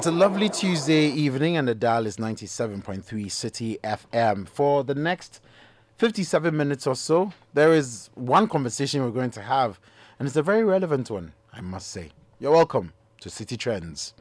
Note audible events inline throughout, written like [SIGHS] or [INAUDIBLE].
It's a lovely Tuesday evening, and the dial is 97.3 Citi FM. For the next 57 minutes or so, there is one conversation we're going to have, and it's a very relevant one, I must say. You're welcome to Citi Trends.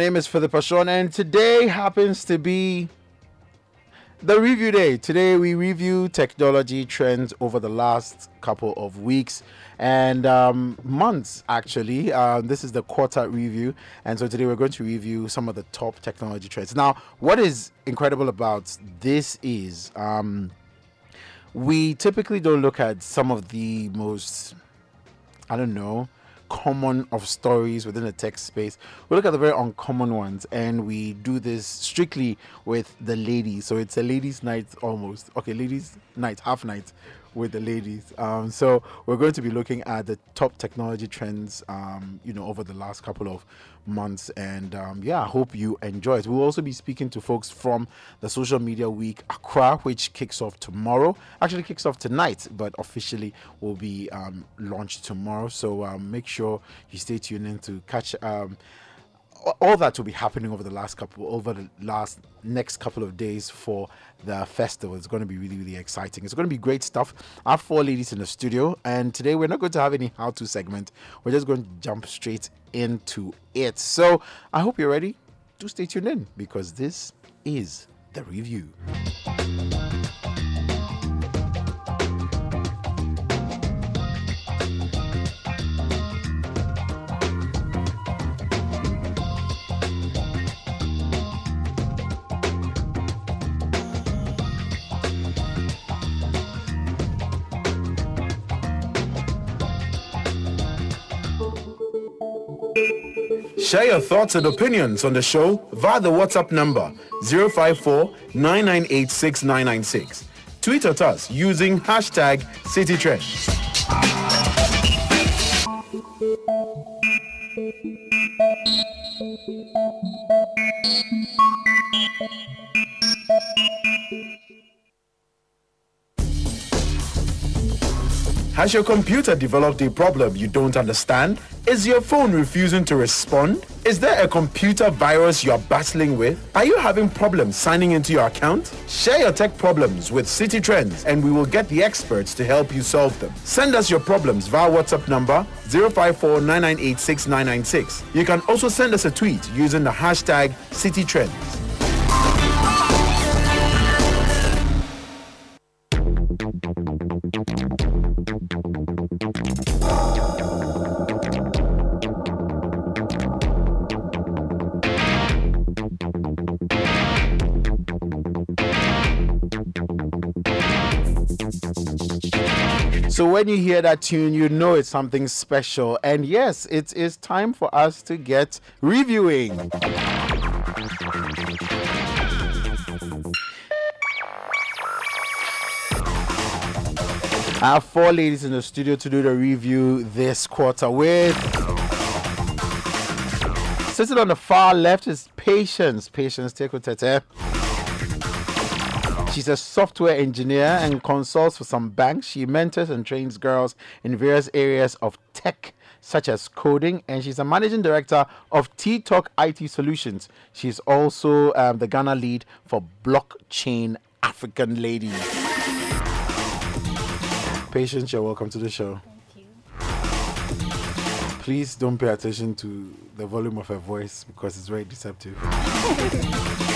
Name is Philip Ashon, and today happens to be the review day. Today we review technology trends over the last couple of weeks and um, months, actually. Uh, this is the quarter review, and so today we're going to review some of the top technology trends. Now, what is incredible about this is um, we typically don't look at some of the most, I don't know common of stories within the tech space. We look at the very uncommon ones and we do this strictly with the ladies. So it's a ladies' night almost. Okay, ladies' night, half night with the ladies. Um, so we're going to be looking at the top technology trends, um, you know, over the last couple of months. And um, yeah, I hope you enjoy it. We'll also be speaking to folks from the Social Media Week Accra, which kicks off tomorrow. Actually, kicks off tonight, but officially will be um, launched tomorrow. So um, make sure you stay tuned in to catch um, all that will be happening over the last couple over the last next couple of days for the festival it's going to be really really exciting. It's going to be great stuff. I have four ladies in the studio and today we're not going to have any how to segment. We're just going to jump straight into it. So i hope you're ready. To stay tuned in because this is the review Share your thoughts and opinions on the show via the WhatsApp number 054-998-6996. Tweet at us using hashtag CitiTrend. Has your computer developed a problem you don't understand? Is your phone refusing to respond? Is there a computer virus you're battling with? Are you having problems signing into your account? Share your tech problems with Citi Trends and we will get the experts to help you solve them. Send us your problems via WhatsApp number 054 You can also send us a tweet using the hashtag Citi Trends. So when you hear that tune, you know it's something special. And yes, it is time for us to get reviewing. I have four ladies in the studio to do the review this quarter with. Sitting on the far left is Patience. Patience Tekutete. She's a software engineer and consults for some banks. She mentors and trains girls in various areas of tech, such as coding, and she's a managing director of T Talk IT Solutions. She's also um, the Ghana lead for blockchain African Ladies. Patience, you're welcome to the show. Thank you. Please don't pay attention to the volume of her voice because it's very deceptive. [LAUGHS]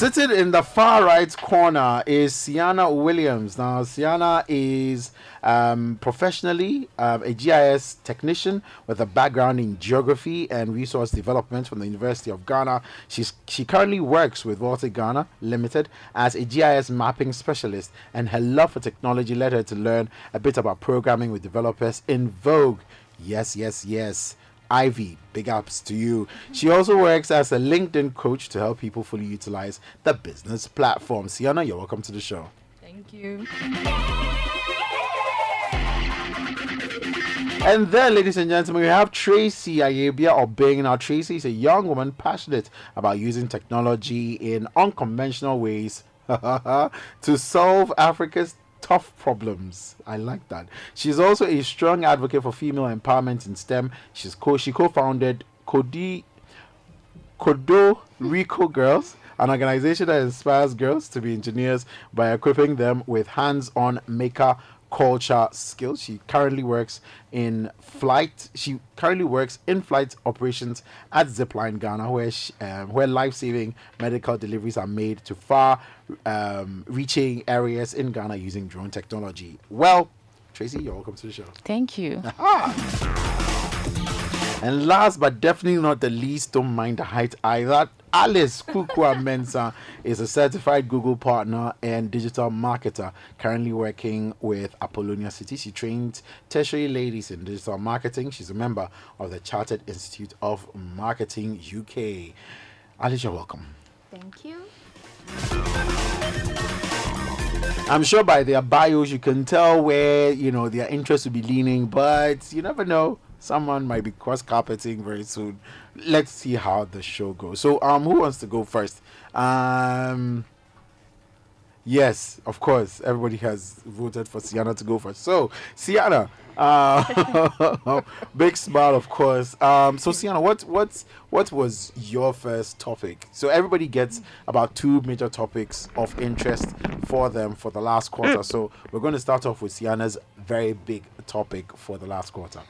Sitting in the far right corner is Sienna Williams. Now, Sienna is um, professionally um, a GIS technician with a background in geography and resource development from the University of Ghana. She's, she currently works with Walter Ghana Limited as a GIS mapping specialist, and her love for technology led her to learn a bit about programming with developers in Vogue. Yes, yes, yes. Ivy, big ups to you. She also works as a LinkedIn coach to help people fully utilize the business platform. Sienna, you're welcome to the show. Thank you. And then, ladies and gentlemen, we have Tracy Ayebia Obeng. Now, Tracy is a young woman passionate about using technology in unconventional ways [LAUGHS] to solve Africa's tough problems. I like that. She's also a strong advocate for female empowerment in STEM. She's co she co-founded Cody Kodo Rico Girls, an organization that inspires girls to be engineers by equipping them with hands-on maker culture skills. She currently works in flight. She currently works in flight operations at Zipline Ghana, where she, um, where life-saving medical deliveries are made to Um, far-reaching areas in Ghana using drone technology. Well, Tracy, you're welcome to the show. Thank you. [LAUGHS] Ah. And last but definitely not the least, don't mind the height either. Alice Kukua Mensah [LAUGHS] is a certified Google partner and digital marketer, currently working with Appolonia City. She trains tertiary ladies in digital marketing. She's a member of the Chartered Institute of Marketing UK. Alice, you're welcome. Thank you. I'm sure by their bios you can tell where you know their interest will be leaning, but you never know. Someone might be cross carpeting very soon. Let's see how the show goes. So, um, who wants to go first? Um, yes, of course, everybody has voted for Sienna to go first. So, Sienna, uh, [LAUGHS] big smile, of course. Um, so, Sienna, what what what was your first topic? So, everybody gets about two major topics of interest for them for the last quarter. So, we're going to start off with Sienna's very big topic for the last quarter.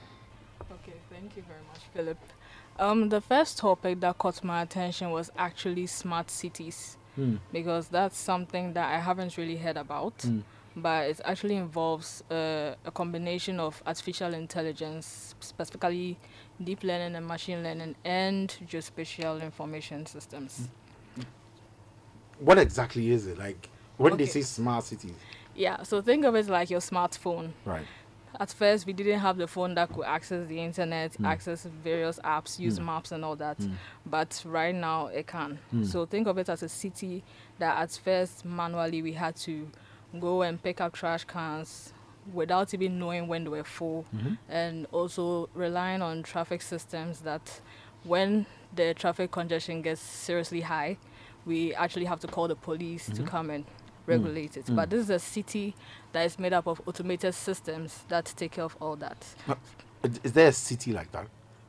Okay, thank you very much, Philip. Um, the first topic that caught my attention was actually smart cities Hmm. because that's something that I haven't really heard about, Mm. but it actually involves uh, a combination of artificial intelligence, specifically deep learning and machine learning, and geospatial information systems. What exactly is it? Like when they say smart cities, Yeah, so think of it like your smartphone. right? At first, we didn't have the phone that could access the internet, Mm. access various apps, use Mm. maps, and all that. Mm. But right now, it can. Mm. So think of it as a city that at first, manually, we had to go and pick up trash cans without even knowing when they were full, Mhm. and also relying on traffic systems that when the traffic congestion gets seriously high, we actually have to call the police to Mhm. come and regulate it. Mm. But this is a city that is made up of automated systems that take care of all that. Is- Is there a city like that?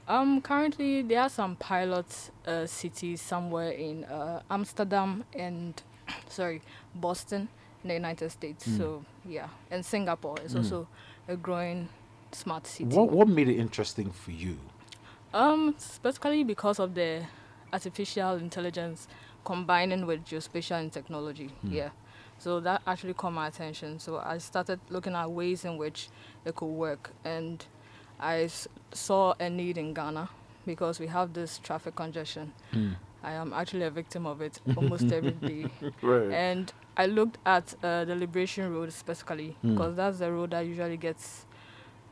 Um, currently there are some pilot uh, cities somewhere in uh, Amsterdam and [COUGHS] sorry Boston in the United States. Mm. So yeah, and Singapore is Mm. also a growing smart city. What What made it interesting for you? Um, specifically because of the artificial intelligence combining with geospatial and technology. Hmm. Yeah. So that actually caught my attention. So I started looking at ways in which it could work, and I saw a need in Ghana because we have this traffic congestion. I am actually a victim of it [LAUGHS] almost every day. Right. And I looked at uh, the Liberation Road specifically Mm. because that's the road that usually gets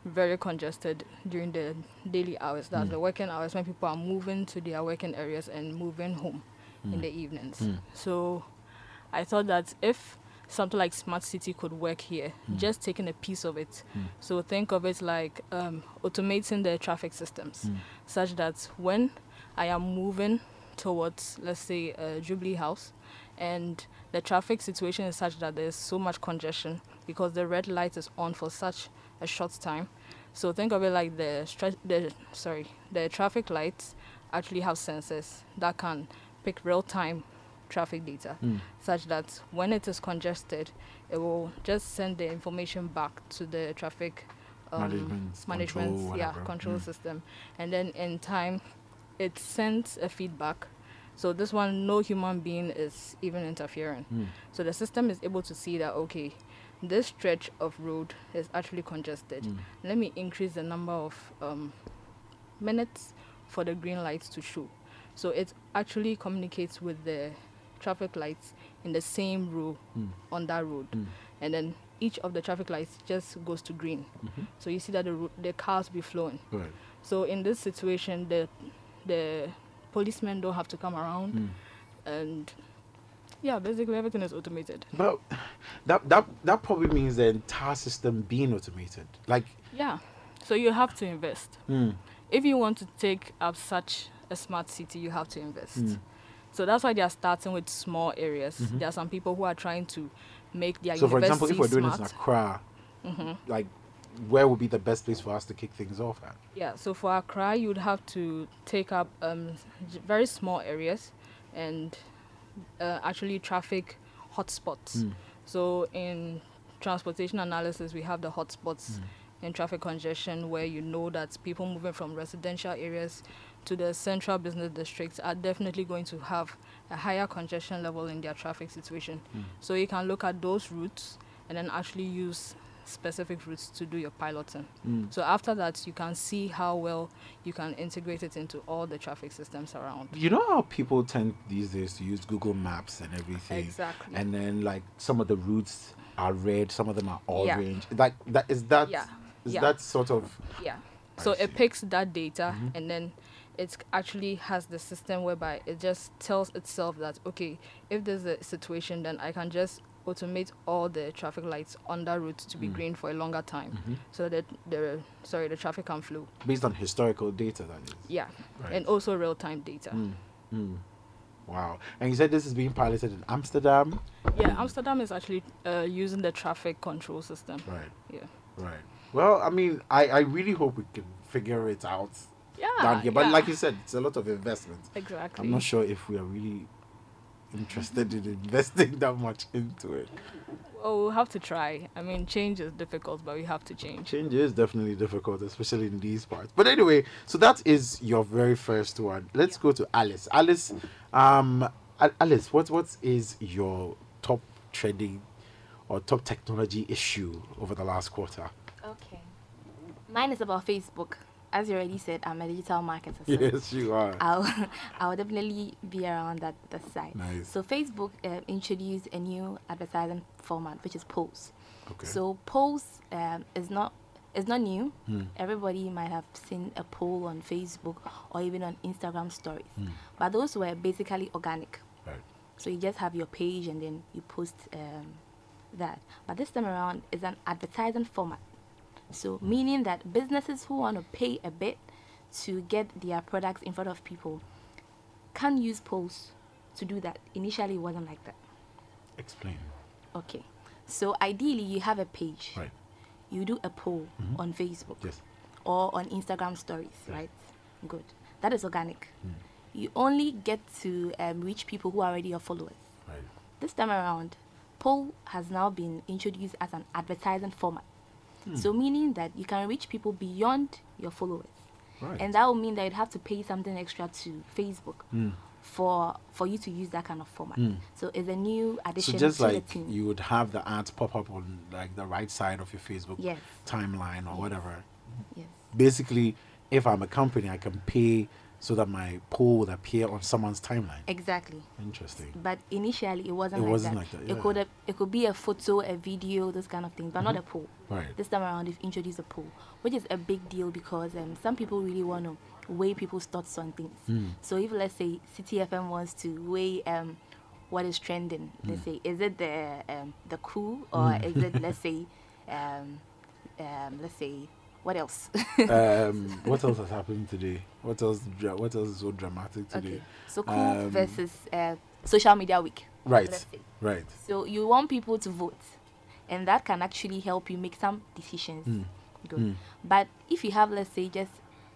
very congested during the daily hours. That's Mm. the working hours when people are moving to their working areas and moving home in Mm. the evenings. Mm. So I thought that if something like Smart City could work here, Mm. just taking a piece of it. Mm. So think of it like um, automating the traffic systems Mm. such that when I am moving towards, let's say, uh, Jubilee House, and the traffic situation is such that there's so much congestion because the red light is on for such a short time. So think of it like the stra- the sorry the traffic lights actually have sensors that can pick real time traffic data Mm. such that when it is congested, it will just send the information back to the traffic um, Management, management control, yeah whatever. control Mm. system, and then in time, it sends a feedback. So this one, no human being is even interfering. Mm. So the system is able to see that okay, this stretch of road is actually congested. Mm. Let me increase the number of um, minutes for the green lights to show. So it actually communicates with the traffic lights in the same row Mm. on that road, Mm. and then each of the traffic lights just goes to green. Mhm. So you see that the the cars be flowing. Right. So in this situation, the the policemen don't have to come around, Mm. and yeah, basically everything is automated. But that that that probably means the entire system being automated. Like, Yeah, so you have to invest. mm, if you want to take up such a smart city, you have to invest. Mm. So that's why they are starting with small areas. Mhm. There are some people who are trying to make their so for example, if we're doing this in smart. Accra, Mhm. like, where would be the best place for us to kick things off at? Yeah, so for Accra, you'd have to take up um, very small areas and uh, actually traffic hotspots. Mm. So in transportation analysis, we have the hotspots Mm. in traffic congestion where you know that people moving from residential areas to the central business districts are definitely going to have a higher congestion level in their traffic situation. Mm. So you can look at those routes and then actually use specific routes to do your piloting. Mm. So after that, you can see how well you can integrate it into all the traffic systems around. You know how people tend these days to use Google Maps and everything, Exactly. and then like some of the routes are red, some of them are Yeah. orange. Like that is that Yeah. is Yeah. that sort of Yeah. I So see. it picks that data Mhm. and then it actually has the system whereby it just tells itself that okay, if there's a situation, then I can just automate all the traffic lights on that route to be Mm. green for a longer time, Mhm. so that the sorry the traffic can flow. based on historical data that is. Yeah, Right. and also real time data. Mm. Mm. Wow. And you said this is being piloted in Amsterdam? Yeah, Amsterdam is actually uh, using the traffic control system. Right. Yeah. Right. Well, I mean, I, I really hope we can figure it out Yeah. down here. But yeah. like you said, it's a lot of investment. exactly. I'm not sure if we are really interested in investing that much into it. Well, we'll have to try. I mean, change is difficult, but we have to change. Change is definitely difficult, especially in these parts. But anyway, so that is your very first one. Let's go to Alice. Alice, um, Alice, what what is your top trending or top technology issue over the last quarter? Okay. Mine is about Facebook. As you already said, I'm a digital marketer. So Yes, you are. [LAUGHS] I'll, [LAUGHS] I'll definitely be around that, that side. Nice. So Facebook uh, introduced a new advertising format, which is polls. Okay. So polls um, is not is not new. Hmm. Everybody might have seen a poll on Facebook or even on Instagram stories. Hmm. But those were basically organic. Right. So you just have your page and then you post um, that. But this time around is an advertising format. So meaning that businesses who want to pay a bit to get their products in front of people can use polls to do that. Initially, it wasn't like that. Explain. Okay. So ideally, you have a page. Right. You do a poll Mhm. on Facebook Yes. or on Instagram stories, Yeah. right? Good. That is organic. Mm. You only get to um, reach people who are already your followers. Right. This time around, poll has now been introduced as an advertising format. So meaning that you can reach people beyond your followers. Right. And that will mean that you'd have to pay something extra to Facebook Mm. for for you to use that kind of format. Mm. So it's a new So addition just to like you would have the ads pop up on like the right side of your Facebook Yes. timeline or whatever. Yes. Basically, if I'm a company, I can pay so that my poll would appear on someone's timeline. Exactly. Interesting. But initially it wasn't It like wasn't that. like that, It yeah. Mm-hmm. could have, it could be a photo, a video, those kind of things, but not a poll. Right. This time around, they've introduced a poll, which is a big deal because um, some people really want to weigh people's thoughts on things. Mm. So if let's say CTFM wants to weigh um, what is trending, let's say is it the um, the coup or Mm. is it [LAUGHS] let's say um, um, let's say what else? um, [LAUGHS] what else has happened today? What else? What else is so dramatic today? okay, so coup Um, versus uh, social media week. Right. Right. So you want people to vote, and that can actually help you make some decisions. Mm. Good. Mm. But if you have, let's say, just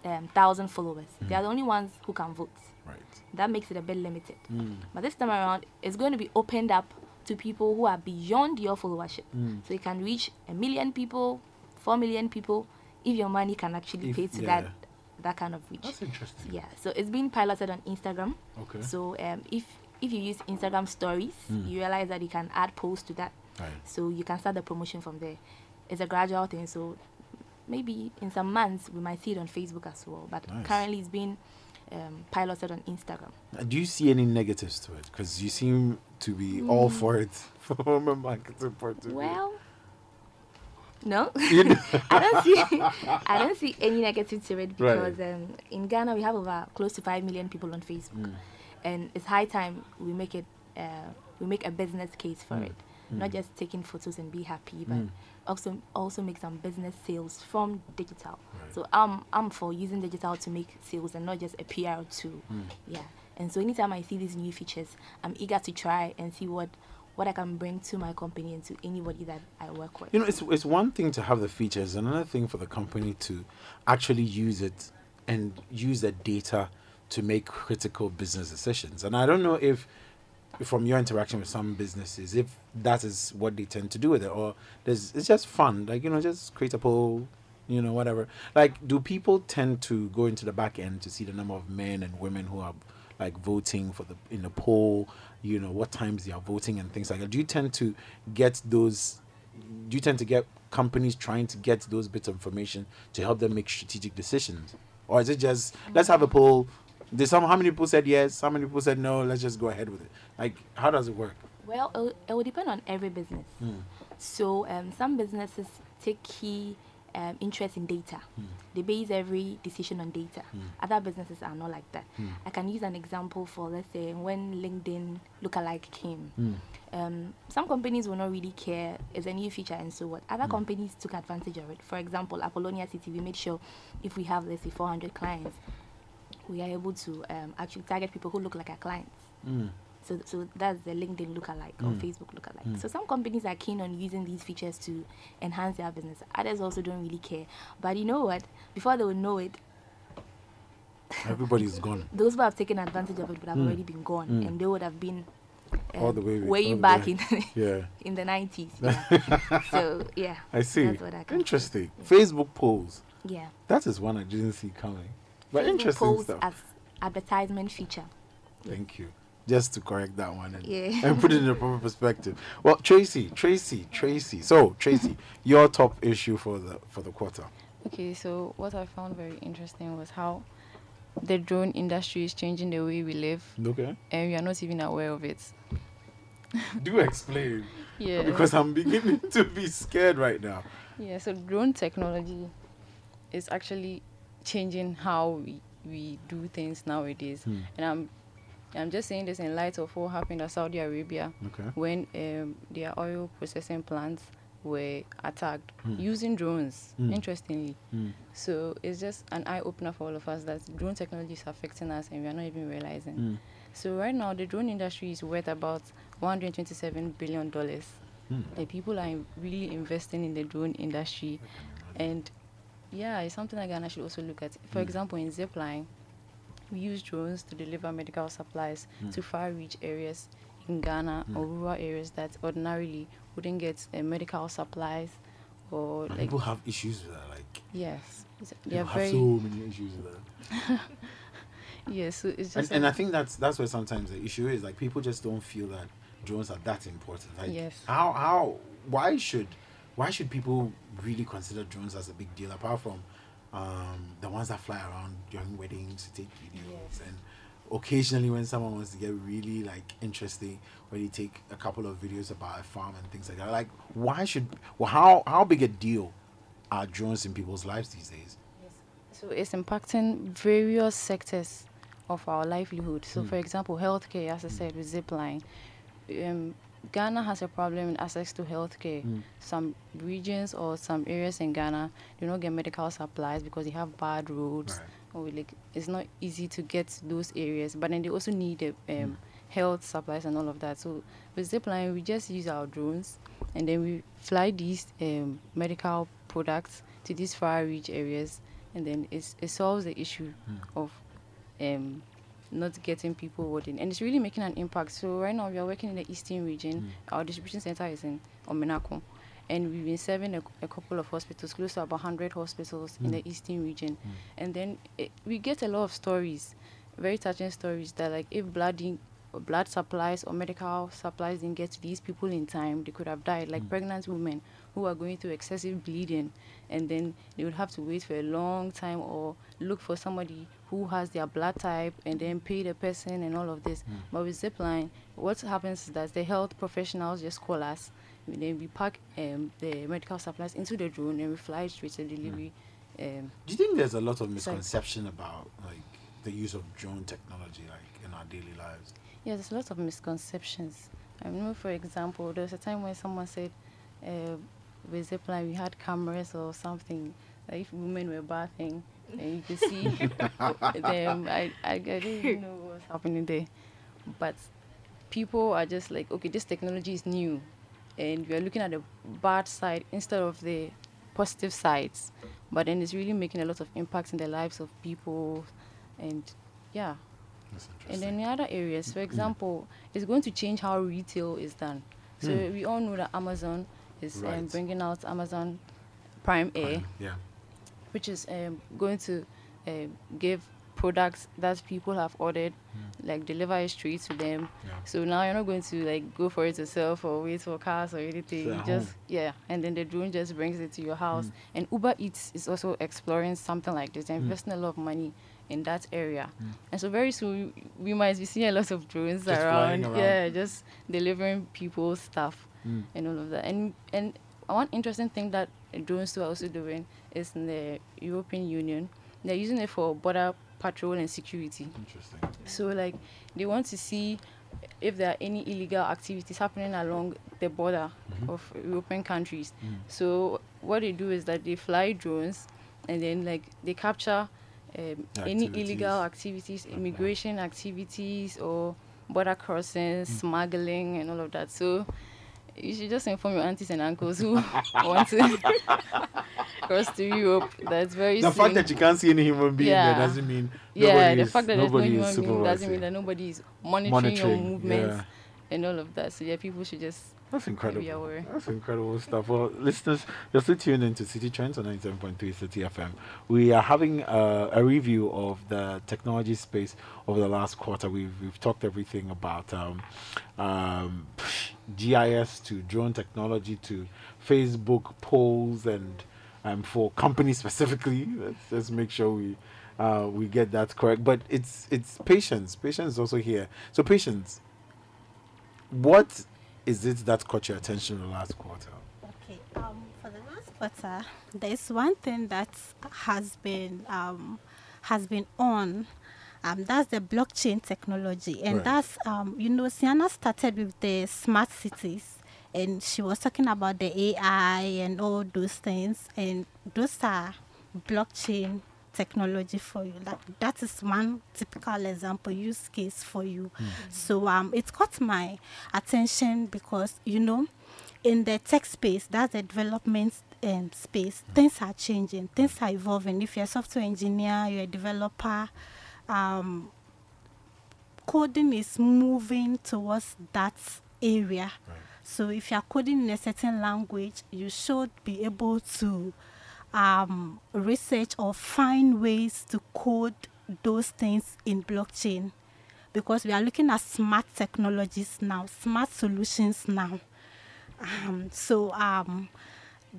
um, thousand followers. They are the only ones who can vote. Right. That makes it a bit limited. Mm. But this time around, it's going to be opened up to people who are beyond your followership. Mm. So you can reach a million people, four million people, if your money can actually If- pay to yeah. that that kind of reach. That's interesting. Yeah. So it's being piloted on Instagram. Okay. So um, if if you use Instagram stories, Mm. you realize that you can add posts to that. Right. So you can start the promotion from there. It's a gradual thing. So maybe in some months we might see it on Facebook as well. But Nice. currently it's being um, piloted on Instagram. Do you see any negatives to it? Because you seem to be all for it [LAUGHS] from a marketing point of view. Well, no, You [LAUGHS] know- [LAUGHS] I don't see. I don't see any negative to it Right. because um, in Ghana we have over close to five million people on Facebook, Mm. and it's high time we make it. Uh, we make a business case for Mm. it, not just taking photos and be happy, but Mm. also also make some business sales from digital. Right. So I'm I'm for using digital to make sales and not just a PR tool. Mm. Yeah. And so anytime I see these new features, I'm eager to try and see what what I can bring to my company and to anybody that I work with. You know, it's it's one thing to have the features, another thing for the company to actually use it and use the data to make critical business decisions. And I don't know if from your interaction with some businesses, if that is what they tend to do with it, or there's it's just fun, like you know, just create a poll, you know, whatever. Like, do people tend to go into the back end to see the number of men and women who are like voting for the in the poll? You know, what times they are voting and things like that. Do you tend to get those? Do you tend to get companies trying to get those bits of information to help them make strategic decisions, or is it just let's have a poll? Did some how many people said yes? How many people said no? Let's just go ahead with it. Like, how does it work? Well, it will- depend on every business. So um, some businesses take key um, interest in data. They base every decision on data. Other businesses are not like that. I can use an example for let's say when LinkedIn lookalike came. Um, some companies will not really care. It's a new feature and so what. Other companies took advantage of it. For example, Appolonia City, we made sure if we have let's say 400 clients, we are able to um, actually target people who look like our clients. Mm. So, so that's the LinkedIn lookalike or Facebook lookalike. So some companies are keen on using these features to enhance their business. Others also don't really care. But you know what? Before they will know it, [LAUGHS] Everybody's gone. those who have taken advantage of it would have Mm. already been gone, Mm. and they would have been um, All the way- all back way. in [LAUGHS] Yeah, [LAUGHS] in the nineties. Yeah. so yeah, I see. That's what I can Interesting. Facebook polls. yeah. That is one I didn't see coming. But Facebook interesting polls stuff. as advertisement feature. Thank you. Just to correct that one and, Yeah. and put it in a proper perspective. Well, Tracy, Tracy, Tracy. So, Tracy, [LAUGHS] your top issue for the for the quarter. Okay, so what I found very interesting was how the drone industry is changing the way we live, Okay. and we are not even aware of it. Do explain. Yeah. Because I'm beginning to be scared right now. yeah. So drone technology is actually changing how we we do things nowadays, Hmm. and I'm I'm just saying this in light of what happened in Saudi Arabia Okay. when um, their oil processing plants were attacked Hmm. using drones. Hmm. Interestingly. Mm. So it's just an eye opener for all of us that drone technology is affecting us and we are not even realizing. Mm. So right now the drone industry is worth about 127 billion dollars. Mm. The people are in- really investing in the drone industry, and yeah, it's something that Ghana should also look at. For Mm. example, in Zipline, we use drones to deliver medical supplies Mm. to far-reach areas in Ghana or Mm. rural areas that ordinarily wouldn't get uh, medical supplies or And like people have issues with that. Like, yes, they have very so many issues with that. [LAUGHS] yes. So it's And, just and a- I think that's that's where sometimes the issue is. Like, people just don't feel that drones are that important. Like, Yes. how how why should why should people really consider drones as a big deal apart from um, the ones that fly around during weddings to take videos and occasionally when someone wants to get really like interesting where they take a couple of videos about a farm and things like that like why should well how how big a deal are drones in people's lives these days So it's impacting various sectors of our livelihood. So, Mm. for example, healthcare, as I said, with Zipline, um, Ghana has a problem in access to healthcare. Mm. Some regions or some areas in Ghana do not get medical supplies because they have bad roads, Right. or like it's not easy to get to those areas. But then they also need um, Mm. health supplies and all of that. So with Zipline, we just use our drones and then we fly these um, medical products to these far reach areas and then it solves the issue of um, not getting people voting, and it's really making an impact. So right now we are working in the eastern region. Mm. Our distribution center is in Omenako, and we've been serving a, a couple of hospitals, close to about 100 hospitals in the mm. eastern region, mm. and then it, we get a lot of stories, very touching stories that like if blood blood supplies or medical supplies didn't get to these people in time, they could have died. Like pregnant women who are going through excessive bleeding, and then they would have to wait for a long time or look for somebody who has their blood type and then pay the person and all of this. But with Zipline, what happens is that the health professionals just call us. and Then we pack um, the medical supplies into the drone and we fly straight to the delivery. Um, Do you think there's a lot of misconception about like the use of drone technology like in our daily lives? Yeah, there's lots of misconceptions. I remember, for example, there was a time when someone said, uh, with Zipline, we had cameras or something. That if women were bathing, and you could see [LAUGHS] them. I, I, I didn't even know what was happening there. But people are just like, okay, this technology is new, and we are looking at the bad side instead of the positive sides. But then it's really making a lot of impact in the lives of people, and yeah. And then in other areas, for example, it's going to change how retail is done. So Mm. we all know that Amazon is um, bringing out Amazon Prime Air, Yeah. which is um, going to um, give products that people have ordered, like deliver it straight to them. Mm. Yeah. So now you're not going to like go for it yourself or wait for cars or anything. It's You just home. yeah, and then the drone just brings it to your house. Mm. And Uber Eats is also exploring something like this. They're investing a lot of money in that area. And so very soon we might be seeing a lot of drones around, around. Yeah, just delivering people stuff Mm. and all of that. And and one interesting thing that drones are also doing is in the European Union, they're using it for border patrol and security. Interesting. So like they want to see if there are any illegal activities happening along the border of European countries. So what they do is that they fly drones and then like they capture um, any illegal activities, immigration activities or border crossings, smuggling and all of that. So you should just inform your aunties and uncles who [LAUGHS] want to [LAUGHS] cross to Europe. That's very The soon. fact that you can't see any human being there doesn't mean yeah, the is, fact that there's no human being doesn't mean that nobody is monitoring, Monitoring, your movements yeah. and all of that. So yeah, people should just That's incredible. aware. That's incredible stuff. Well, listeners, you're still tuned into Citi Trends on 97.3 Citi FM. We are having uh, a review of the technology space over the last quarter. We've, we've talked everything about um, um, GIS to drone technology to Facebook polls and um, for companies [LAUGHS] specifically. Let's just make sure we uh, we get that correct. But it's it's patience. Patience is also here. So patience. What is it that caught your attention the last quarter? Okay, um, for the last quarter, there's one thing that has been um, has been on. Um, that's the blockchain technology, and Right. that's um, you know, Sienna started with the smart cities, and she was talking about the AI and all those things, and those are blockchain technology for you. Like that is one typical example use case for you. So um, it caught my attention because you know in the tech space, that's the development um, space, things are changing, things are evolving. If you're a software engineer, you're a developer, um, coding is moving towards that area. So if you're coding in a certain language, you should be able to um, research or find ways to code those things in blockchain because we are looking at smart technologies now, smart solutions now. Um, so um,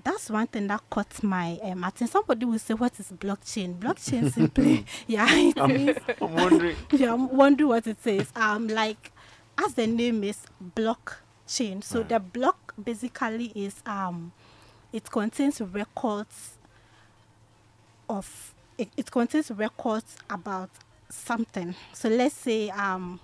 that's one thing that caught my um, attention. Somebody will say, "What is blockchain?" Blockchain [LAUGHS] simply, yeah, it means I'm [LAUGHS] wondering. [LAUGHS] yeah, I'm wondering what it says. Um, like as the name is blockchain. So Right. the block basically is um, it contains records of it, it contains records about something. So let's say um,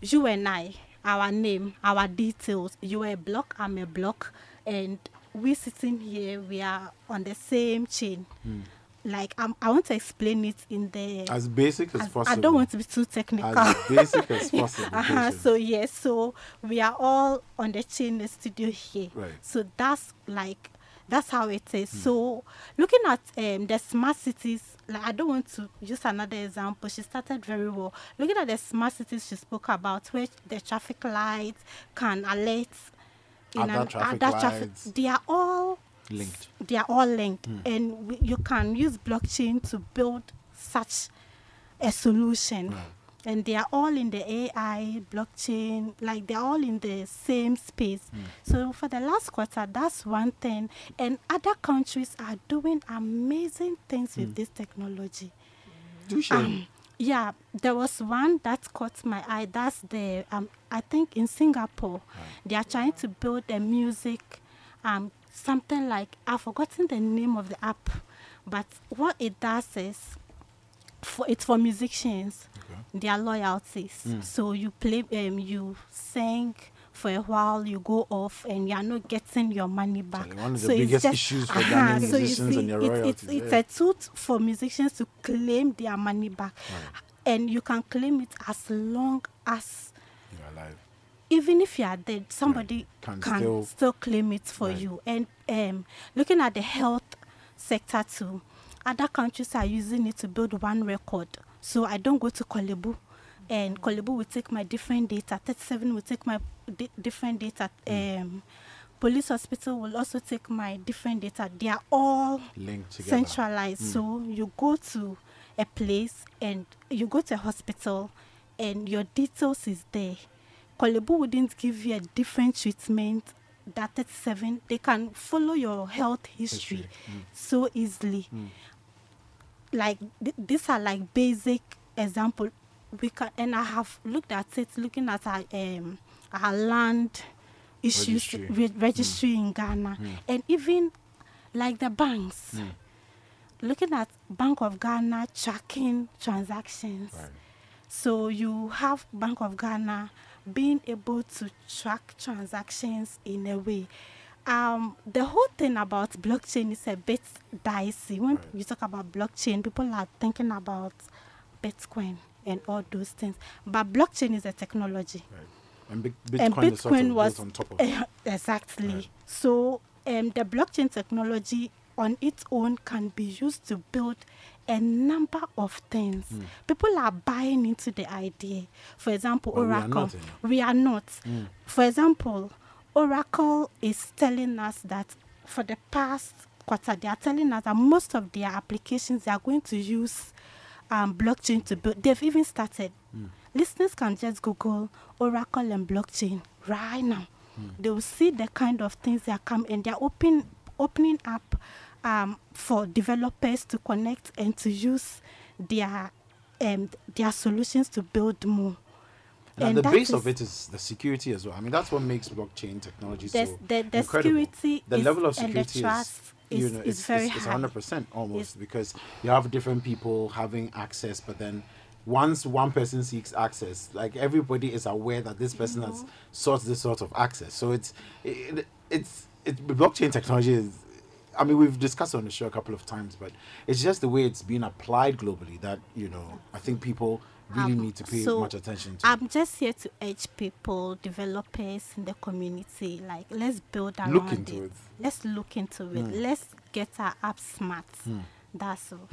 you and I, our name, our details. You are a block, I'm a block, and we sitting here, we are on the same chain. Like um, I want to explain it in the As basic as as- possible. I don't want to be too technical. As basic as [LAUGHS] possible. uh-huh. So yes, so we are all on the chain the studio here. Right. So that's like That's how it is. So, looking at um, the smart cities, like I don't want to use another example. She started very well. Looking at the smart cities she spoke about, where the traffic lights can alert in Other an- traffic other traffic. lights. They are all Linked. they are all linked, hmm. and we, you can use blockchain to build such a solution. Hmm. And they are all in the AI blockchain, like they're all in the same space. Hmm. So for the last quarter, that's one thing. And other countries are doing amazing things with this technology. Do share. Um, yeah, there was one that caught my eye. That's the um, I think in Singapore, they are trying to build a music, um, something like I've forgotten the name of the app, but what it does is, for it's for musicians, their loyalties. So you play, um, you sing for a while, you go off, and you are not getting your money back. one of the so it's biggest just- issues for uh-huh, so see, and it's, royalties, it's, it's yeah. a tool for musicians to claim their money back, and you can claim it as long as You're alive. even if you are dead, somebody Can can, still- still, claim it for Right. you. And um, looking at the health sector too, other countries are using it to build one record. So I don't go to Korle Bu, and Korle Bu will take my different data. 37 will take my di- different data. Um, police hospital will also take my different data. They are all Linked together. centralized. So you go to a place and you go to a hospital and your details is there. Korle Bu wouldn't give you a different treatment that 37. They can follow your health history, History, mm. so easily. Like th- these are like basic example. We can and I have looked at it, looking at our um our land issues Registry. re- registry hmm. in Ghana, hmm. and even like the banks hmm. looking at Bank of Ghana tracking transactions. Right. So you have Bank of Ghana being able to track transactions in a way. Um, the whole thing about blockchain is a bit dicey. When you talk about blockchain, people are thinking about Bitcoin and all those things. But blockchain is a technology Right. And Bi- Bitcoin, and Bitcoin was on top of eh, [LAUGHS] exactly. Right. So um, the blockchain technology on its own can be used to build a number of things. Hmm. People are buying into the idea. For example, But we are Oracle. not? We are not. Mm. For example, Oracle is telling us that for the past quarter, they are telling us that most of their applications they are going to use um, blockchain to build. They've even started. Listeners can just Google Oracle and blockchain right now. They will see the kind of things that coming, and they are open, opening up um, for developers to connect and to use their um, their solutions to build more. And, And the base of it is the security as well. I mean, that's what makes blockchain technology The, so the, the incredible. security the is, level of security trust is, is, you know, is it's, very it's, it's 100% almost because you have different people having access, but then once one person seeks access, like everybody is aware that this person has Mm-hmm. sought this sort of access. So it's it, it's it, blockchain technology is. I mean, we've discussed on the show a couple of times, but it's just the way it's being applied globally that you know I think people really Um, need to pay so much attention to. I'm just here to urge people, developers in the community, like let's build around Look into it. Let's look into it. Let's get our app smart. That's [LAUGHS]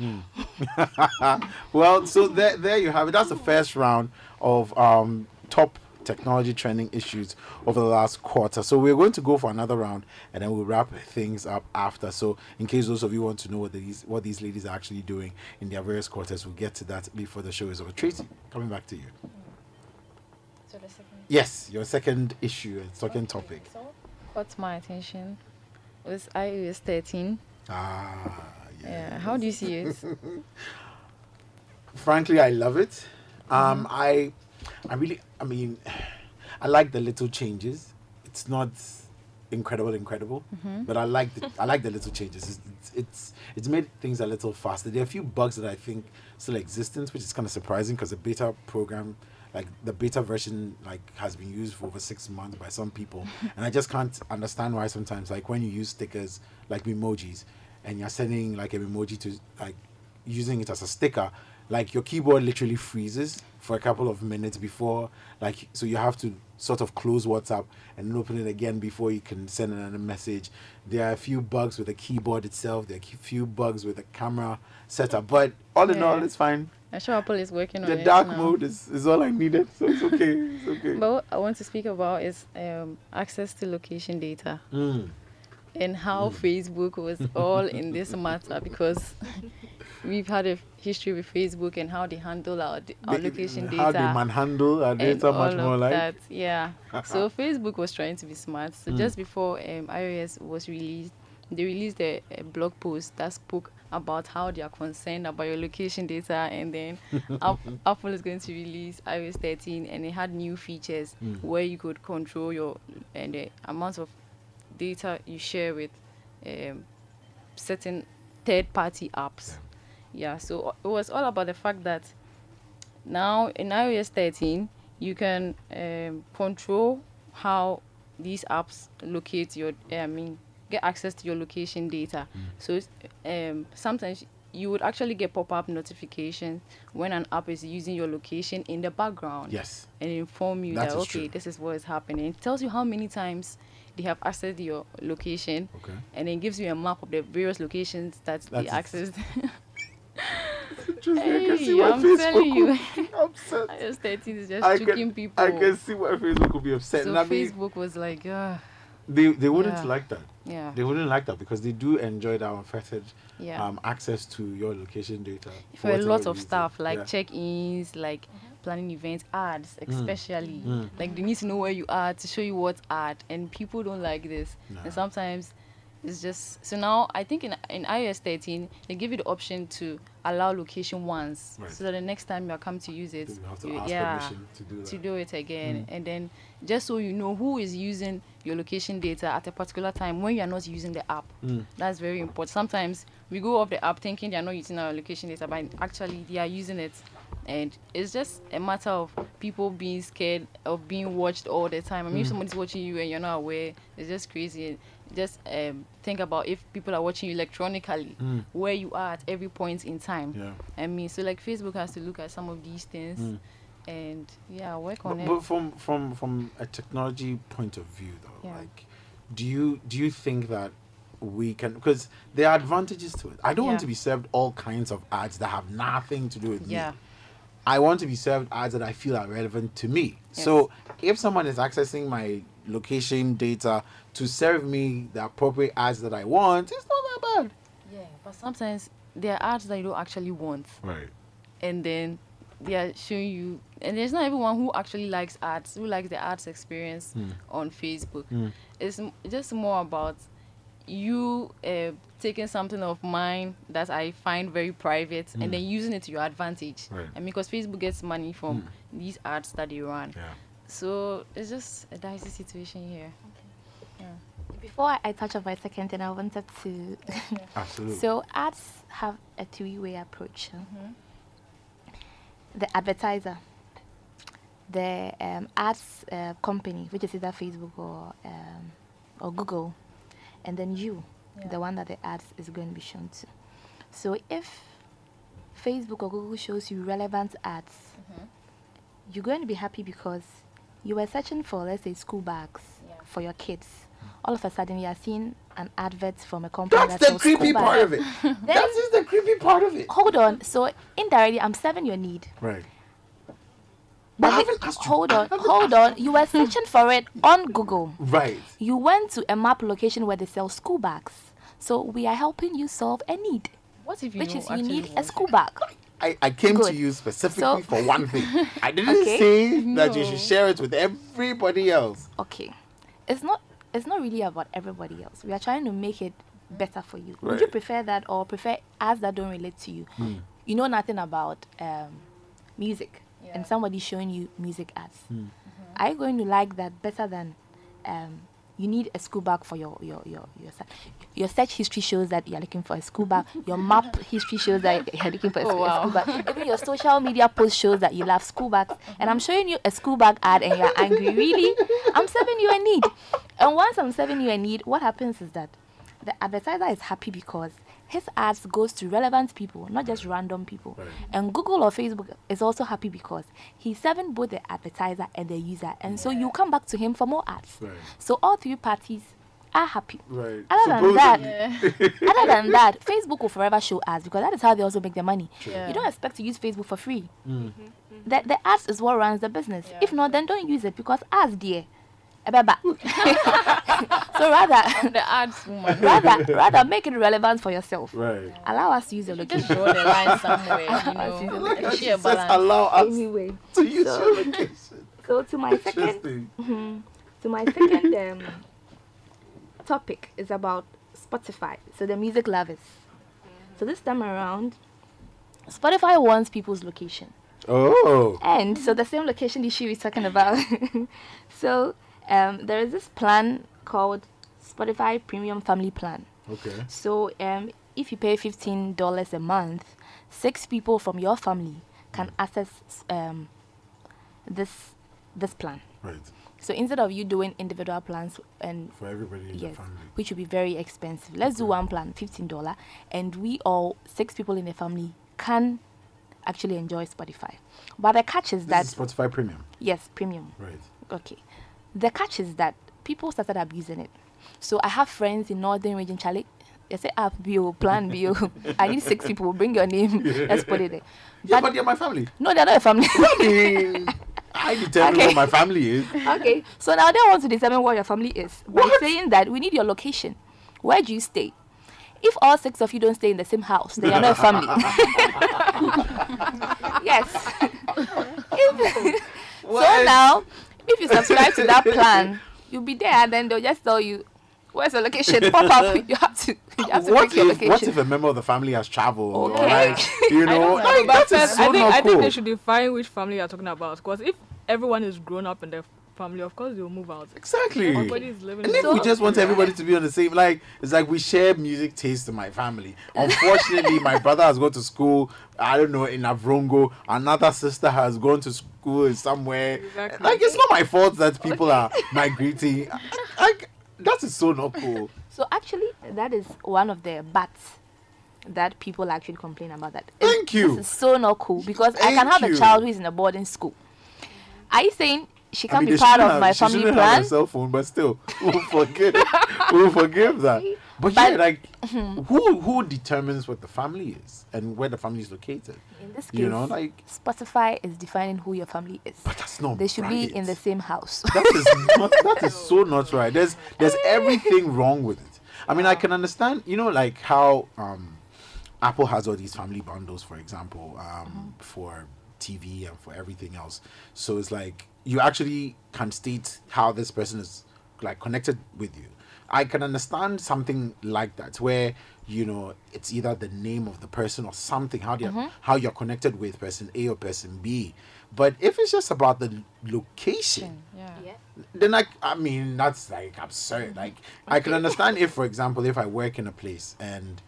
all. Well, so there, there you have it. That's the first round of um, top technology trending issues over the last quarter. So we're going to go for another round, and then we'll wrap things up after. So in case those of you want to know what these what these ladies are actually doing in their various quarters, we'll get to that before the show is over. Tracy, coming back to you. So the second Yes, your second issue and second topic. So caught my attention was iOS 13. Ah, yeah. How do you see it? [LAUGHS] frankly i love it. Um i i really i mean i like the little changes. It's not incredible incredible but i like the i like the little changes. It's, it's it's it's made things a little faster. There are a few bugs that i think still existence which is kind of surprising because the beta program like the beta version like has been used for over six months by some people. [LAUGHS] And i just can't understand why sometimes like when you use stickers like emojis and you're sending like an emoji to like using it as a sticker like your keyboard literally freezes for a couple of minutes before like so you have to sort of close WhatsApp and open it again before you can send another message. There are a few bugs with the keyboard itself. There are a few bugs with the camera setup, but all in all, it's fine. I'm sure Apple is working on it. The dark mode is, is all I needed, so it's okay. It's okay. But what I want to speak about is um, access to location data Mm. And how Facebook was all in this [LAUGHS] matter because [LAUGHS] we've had a history with Facebook and how they handle our, d- our They- location data. How they manhandle our data much more like. that. Yeah. [LAUGHS] so Facebook was trying to be smart. So Mm. just before um, iOS was released, they released a, a blog post that spoke about how they are concerned about your location data, and then Apple is going to release iOS 13, and it had new features Mm. where you could control your and the amount of data you share with um, certain third-party apps. Yeah, so it was all about the fact that now in iOS 13 you can um, control how these apps locate your I mean get access to your location data. So um, sometimes you would actually get pop-up notifications when an app is using your location in the background Yes. and inform you That that okay true. this is what is happening. It tells you how many times they have accessed your location Okay. and then gives you a map of the various locations that they That is- accessed. Interesting. [LAUGHS] I can see why I'm Facebook telling you. would be [LAUGHS] upset. iOS 13 is just I tricking can, people. I can see why Facebook would be upset. so I mean, Facebook was like, uh, they, they wouldn't Yeah. like that. yeah, They wouldn't like that because they do enjoy that unfettered yeah. um, access to your location data. for a lot of reason. stuff like Yeah. check-ins, like planning events, ads, especially. Mm. Like they need to know where you are to show you what ad, and people don't like this. And sometimes it's just so now I think in in iOS 13 they give you the option to allow location once, Right. so that the next time you come to use it, You have to you- ask yeah, permission to do that. to do it again, Mm. and then just so you know who is using your location data at a particular time when you are not using the app. Mm. That's very important. Sometimes we go off the app thinking they are not using our location data, but actually they are using it. And it's just a matter of people being scared of being watched all the time. I mean, if Mm. somebody's watching you and you're not aware, it's just crazy. Just um, think about if people are watching you electronically, Mm. where you are at every point in time. Yeah. I mean, so like Facebook has to look at some of these things Mm. and yeah, work on But, it. but from from from a technology point of view, though, Yeah. like, do you do you think that we can? Because there are advantages to it. I don't want to be served all kinds of ads that have nothing to do with yeah. me. I want to be served ads that I feel are relevant to me. So if someone is accessing my location data to serve me the appropriate ads that I want, it's not that bad. Yeah, but sometimes there are ads that you don't actually want. Right. and then they are showing you and there's not everyone who actually likes ads who likes the ads experience Mm. on facebook Mm. it's just more about you uh, taking something of mine that i find very private Mm. and then using it to your advantage Right. and because facebook gets money from Mm. these ads that they run Yeah. so it's just a dicey situation here Before I, I touch on my second thing, I wanted to. [LAUGHS] Absolutely. so ads have a three-way approach. huh? The advertiser, the um, ads uh, company, which is either Facebook or um, or Google, and then you, the one that the ads is going to be shown to. So if Facebook or Google shows you relevant ads, mm-hmm. you're going to be happy because you were searching for, let's say, school bags Yeah. for your kids. Hmm. All of a sudden, you are seeing an advert from a company That's that the sells school creepy part bags. of it. [LAUGHS] that is just the creepy part of it. Hold on. So indirectly, I'm serving your need. Right. But I But haven't asked you. hold I on, haven't hold on. You were searching for it on Google. Right. You went to a map location where they sell school bags. So we are helping you solve a need, what if you which is you actually need a school bag. I, I came to you specifically So- for one thing. [LAUGHS] I didn't Okay. say that you should share it with everybody else. Okay, it's not. It's not really about everybody else. We are trying to make it better for you. Would you Right. prefer that or prefer ads that don't relate to you? You know nothing about um, music, and somebody showing you music ads. Hmm. Mm-hmm. Are you going to like that better than um, you need a school bag for your your your your your search history shows that you're looking for a school bag. Your map [LAUGHS] history shows that you're looking for a, Oh, school- a school bag. Even your social media post shows that you love school bags. Mm-hmm. And I'm showing you a school bag ad and you're angry. Really? I'm serving you a need. And once I'm serving you a need, what happens is that the advertiser is happy because his ads goes to relevant people, not just random people. Right. And Google or Facebook is also happy because he's serving both the advertiser and the user, and so you come back to him for more ads. Right. So all three parties are happy. Right. Other than that, Supposedly- [LAUGHS] other than that, Facebook will forever show ads because that is how they also make their money. Yeah. You don't expect to use Facebook for free. Mm. The, the ads is what runs the business. Yeah. If not, then don't use it because ads, dear. Ebeba. [LAUGHS] so rather, the ads woman. rather, rather make it relevant for yourself. Right. Allow us to use the Just draw the line somewhere, you know. Like how There she should be says allow us Anyway, to use So- your location. so to my second Interesting. So my second um, topic is about Spotify. So the music lovers. So this time around, Spotify wants people's location, Oh. and so the same location issue is talking about. [LAUGHS] so um, there is this plan called Spotify Premium Family Plan. Okay. So um, if you pay fifteen dollars a month, six people from your family can access um, this this plan. Right. So instead of you doing individual plans and For everybody in yes, the family. which would be very expensive. Let's do one plan, fifteen dollar, and we all six people in the family can actually enjoy Spotify. But the catch is that This is Spotify Premium. yes, premium. Right. Okay. The catch is that people started abusing it. So I have friends in Northern Region, Charlie. They say, "Ah, bio plan bio. [LAUGHS] I need six people. Bring your name. [LAUGHS] Let's put it there." Yeah, But- but they're my family. No, they're not a family. [LAUGHS] I determine Okay. what my family is. okay. So now they want to determine what your family is by What? saying that we need your location. Where do you stay? If all six of you don't stay in the same house, then you're not a family. yes. If- so now, if you subscribe to that plan, you'll be there, and then they'll just tell you, "Where's the location?" [LAUGHS] Pop up. You have to. You have to What pick your if, what if a member of the family has traveled? Or Okay. like, you [LAUGHS] know, I like, know, but that is first, so I think not I think cool. they should define which family you're talking about. Because if everyone is grown up in their family, of course they'll move out. Exactly. Everybody is living. And in if their we just want everybody to be on the same, like it's like we share music taste in my family. Unfortunately, my brother has gone to school. I don't know in Navrongo. Another sister has gone to school in somewhere. Exactly. Like it's not my fault that people are migrating. Like that is so not cool. So actually, that is one of the bats that people actually complain about. That Thank This you. is so not cool because I can have you. a child who is in a boarding school. Are you saying she I can't mean, be they part shouldn't of have- my she family shouldn't have plan? a cell phone, but still, we'll forgive. we'll forgive that. But, But- yeah, like who who determines what the family is and where the family is located? In this case, You know, like Spotify is defining who your family is. but that's not. They should be in the same house. That is not. That is so [LAUGHS] not right. There's there's everything wrong with it. I mean, I can understand. You know, like how um, Apple has all these family bundles, for example, um, for TV and for everything else. So it's like you actually can state how this person is like connected with you. I can understand something like that where you know it's either the name of the person or something how they are mm-hmm. how you're connected with person A or person B. But if it's just about the location, Yeah. then I, I mean that's like absurd mm-hmm. like i can understand if for example if i work in a place and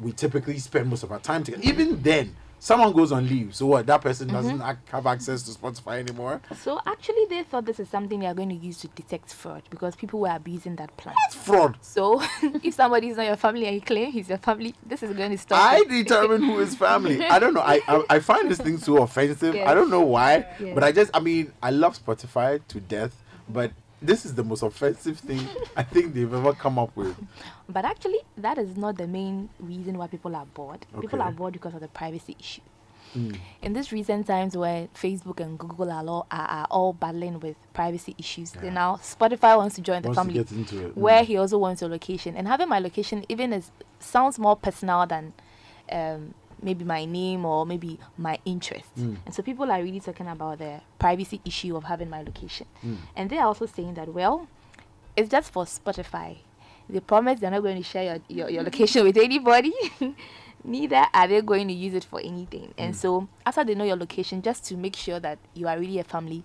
we typically spend most of our time together even then someone goes on leave so what that person mm-hmm. doesn't ac- have access to spotify anymore so actually, they thought this is something they are going to use to detect fraud because people were abusing that plan. it's fraud So [LAUGHS] if somebody is not your family and you claim he's your family, this is going to stop. i it. determine who is family i don't know i i, I find this thing so offensive i don't know why Yes. but i just i mean i love spotify to death but this is the most offensive thing i think they've ever come up with But actually, that is not the main reason why people are bored. People are bored because of the privacy issue. Mm. In these recent times where Facebook and Google are all, are, are all battling with privacy issues, Yeah. then now Spotify wants to join the Wants to family, get into it. where Mm. he also wants your location. And having my location even is sounds more personal than um, maybe my name or maybe my interest. Mm. And so people are really talking about the privacy issue of having my location. Mm. And they are also saying that, well, it's just for Spotify. They promise they're not going to share your, your, your location with anybody. [LAUGHS] Neither are they going to use it for anything. And Mm. so, after they know your location, just to make sure that you are really a family,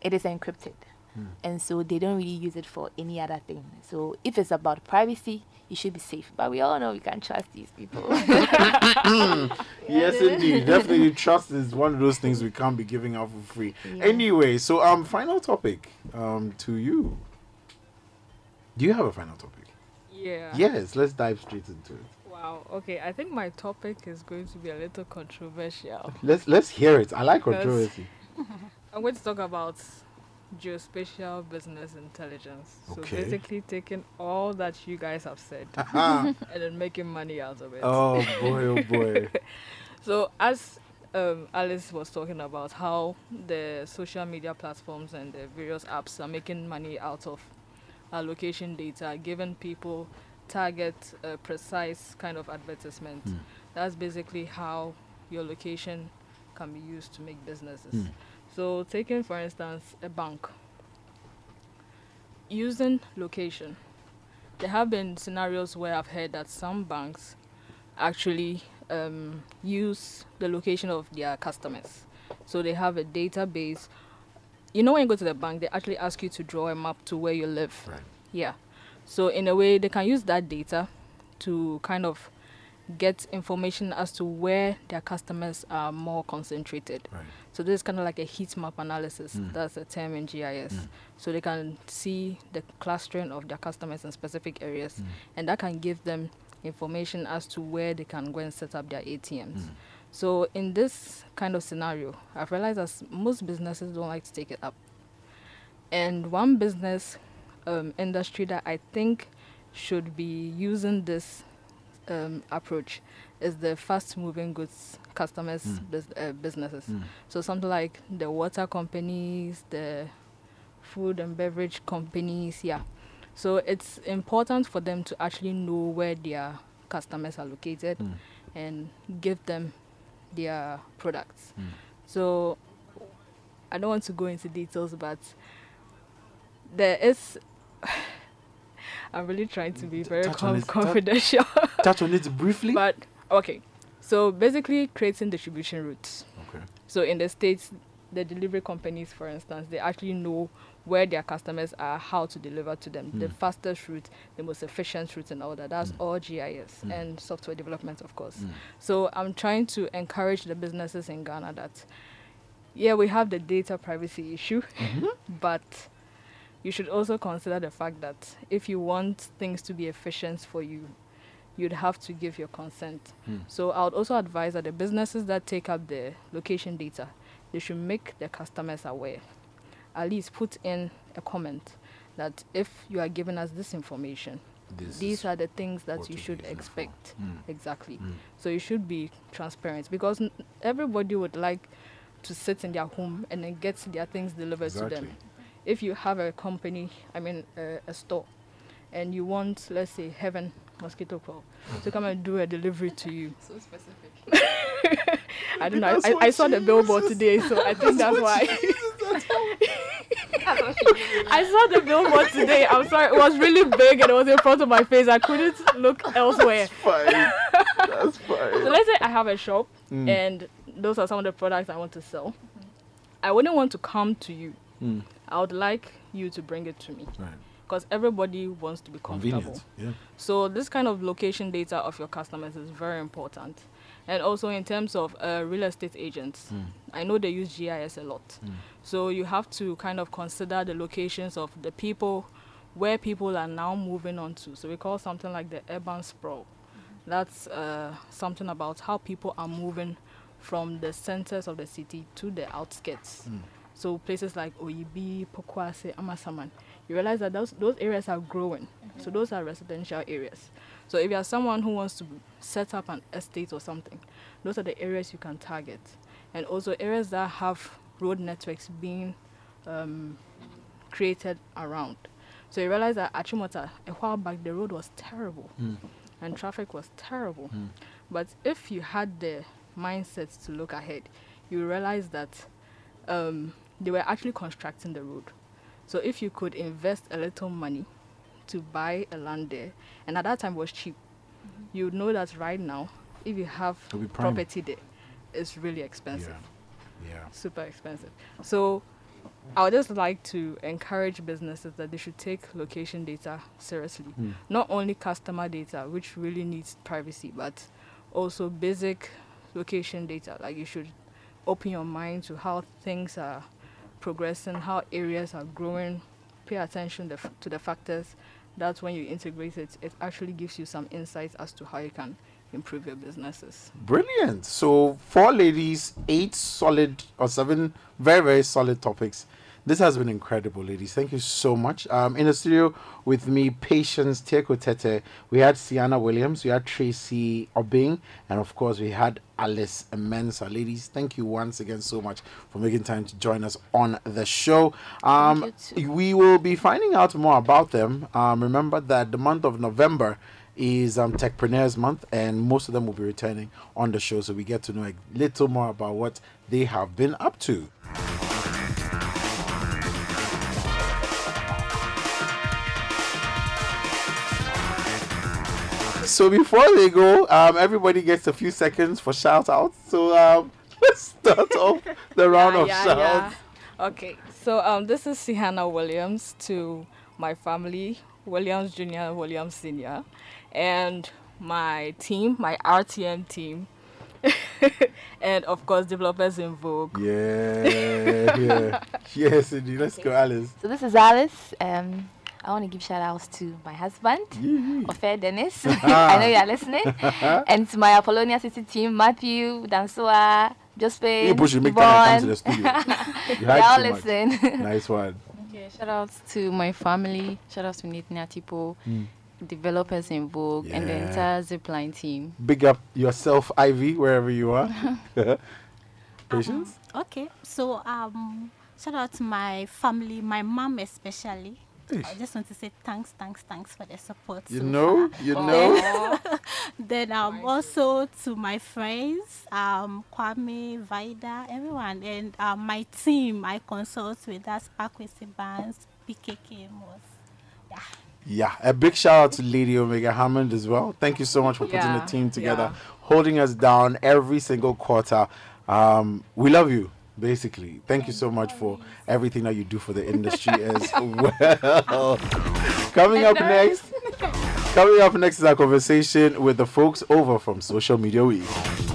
it is encrypted. Mm. And so, they don't really use it for any other thing. So, if it's about privacy, you should be safe. But we all know we can't trust these people. [LAUGHS] Yes, indeed. Definitely, trust is one of those things we can't be giving out for free. Yeah. Anyway, so um, final topic um to you. Do you have a final topic? Yeah. Yes, let's dive straight into it. Wow. Okay. I think my topic is going to be a little controversial. Let's let's hear it. I like controversy. [LAUGHS] I'm going to talk about geospatial business intelligence. So Okay. basically taking all that you guys have said [LAUGHS] and then making money out of it. oh boy, oh boy. [LAUGHS] So as um, Alice was talking about how the social media platforms and the various apps are making money out of our location data, giving people target uh, precise kind of advertisement. Hmm. That's basically how your location can be used to make businesses. Hmm. So taking for instance a bank using location. There have been scenarios where I've heard that some banks actually um, use the location of their customers. So they have a database. You know, when you go to the bank, they actually ask you to draw a map to where you live. Right. Yeah. So in a way, they can use that data to kind of get information as to where their customers are more concentrated. Right. So this is kind of like a heat map analysis. Mm. That's a term in GIS. So they can see the clustering of their customers in specific areas, Mm. and that can give them information as to where they can go and set up their ATMs. Mm. So in this kind of scenario, I've realized that most businesses don't like to take it up. And one business um, industry that I think should be using this um, approach is the fast-moving goods customers Mm. bus- uh, businesses. Mm. So something like the water companies, the food and beverage companies, yeah. So it's important for them to actually know where their customers are located Mm. and give them their products. Mm. So I don't want to go into details, but there is. [SIGHS] I'm really trying to be very Touch com-. [LAUGHS] Confidential. Touch on it briefly. but okay, so basically creating distribution routes. okay. So in the states, the delivery companies, for instance, they actually know where their customers are, how to deliver to them, the Mm. fastest route, the most efficient route, and all that. That's Mm. all GIS Mm. and software development, of course. Mm. So I'm trying to encourage the businesses in Ghana that, yeah, we have the data privacy issue, Mhm. [LAUGHS] but you should also consider the fact that if you want things to be efficient for you, you'd have to give your consent. Mm. So I would also advise that the businesses that take up the location data, they should make their customers aware. At least put in a comment that if you are giving us this information, This these are the things that you should using it for. expect. Mm. Exactly. Mm. So you should be transparent because n- everybody would like to sit in their home and then get their things delivered to them. Exactly. If you have a company, I mean a, a store, and you want, let's say, Heaven Mosquito Coil to come and do a delivery to you. So specific. [LAUGHS] I don't know. I, I, I saw the billboard uses. today, so I think that's why. That's what. [LAUGHS] [LAUGHS] I saw the billboard today. I'm sorry. It was really big and it was in front of my face. I couldn't look elsewhere. Fine. That's fine. So let's say I have a shop Mm. and those are some of the products I want to sell. I wouldn't want to come to you. Mm. I would like you to bring it to me Right. Because everybody wants to be comfortable. Convenient. Yeah. So this kind of location data of your customers is very important. And also in terms of uh, real estate agents, Mm. I know they use GIS a lot. Mm. So you have to kind of consider the locations of the people where people are now moving on to. So we call something like the urban sprawl. That's uh, something about how people are moving from the centers of the city to the outskirts. Mm. So places like Oyibi, Pokuase, Amasaman, you realize that those, those areas are growing. So those are residential areas. So if you are someone who wants to set up an estate or something, those are the areas you can target. And also areas that have road networks being um, created around. So you realize that at Chimota, a while back, the road was terrible Mm. and traffic was terrible. Mm. But if you had the mindset to look ahead, you realize that um, they were actually constructing the road. So if you could invest a little money to buy a land there, and at that time it was cheap, you would know that right now, if you have It'll be prime. property there, it's really expensive Yeah. Yeah. super expensive. So I would just like to encourage businesses that they should take location data seriously. Mm. Not only customer data, which really needs privacy, but also basic location data. Like you should open your mind to how things are progressing, how areas are growing, pay attention the to the factors That's when you integrate it, it actually gives you some insights as to how you can improve your businesses. Brilliant. So, four ladies, eight solid or seven very, very solid topics. This has been incredible, ladies. Thank you so much. Um, in the studio with me, Patience Teko Tete, we had Sienna Williams, we had Tracy Obing, and of course, we had Alice Mensa. Ladies, thank you once again so much for making time to join us on the show. Um, we will be finding out more about them. Um, remember that the month of November is um, Techpreneurs Month, and most of them will be returning on the show, so we get to know a little more about what they have been up to. So before they go, um, everybody gets a few seconds for shout outs. So um, [LAUGHS] let's start off the [LAUGHS] round of yeah, shout yeah. Okay, so um, this is Sihana Williams to my family, Williams Jr., Williams Sr., and my team, my RTM team, [LAUGHS] and of course, developers in Vogue. Yeah, yeah. yes, indeed. Let's go, Alice. So this is Alice. Um, I want to give shout outs to my husband, Ofer Dennis. [LAUGHS] I know you are listening. [LAUGHS] and to my Appolonia City team, Matthew, Dansoa, Josephine, You push it, make time to come to the studio. [LAUGHS] You They hide all listen. Nice one. Okay, shout outs to my family. Shout outs to Nathan Atipo, developers in Vogue, and the Yeah. entire Zipline team. Big up yourself, Ivy, wherever you are. Patience? Okay, so um, shout out to my family, my mom especially. I just want to say thanks, thanks, thanks for the support. You so know, far. you know. [LAUGHS] Then um, also to my friends, um, Kwame, Vida, everyone, and um, my team. I consult with us, Pakwesi Bands, PKK Mos. Yeah. Yeah, a big shout out to Lady Omega Hammond as well. Thank you so much for putting the team together, yeah. holding us down every single quarter. Um, we love you, basically. Thank you so much for everything that you do for the industry [LAUGHS] as well. coming up next, coming up next is our conversation with the folks over from Social Media Week.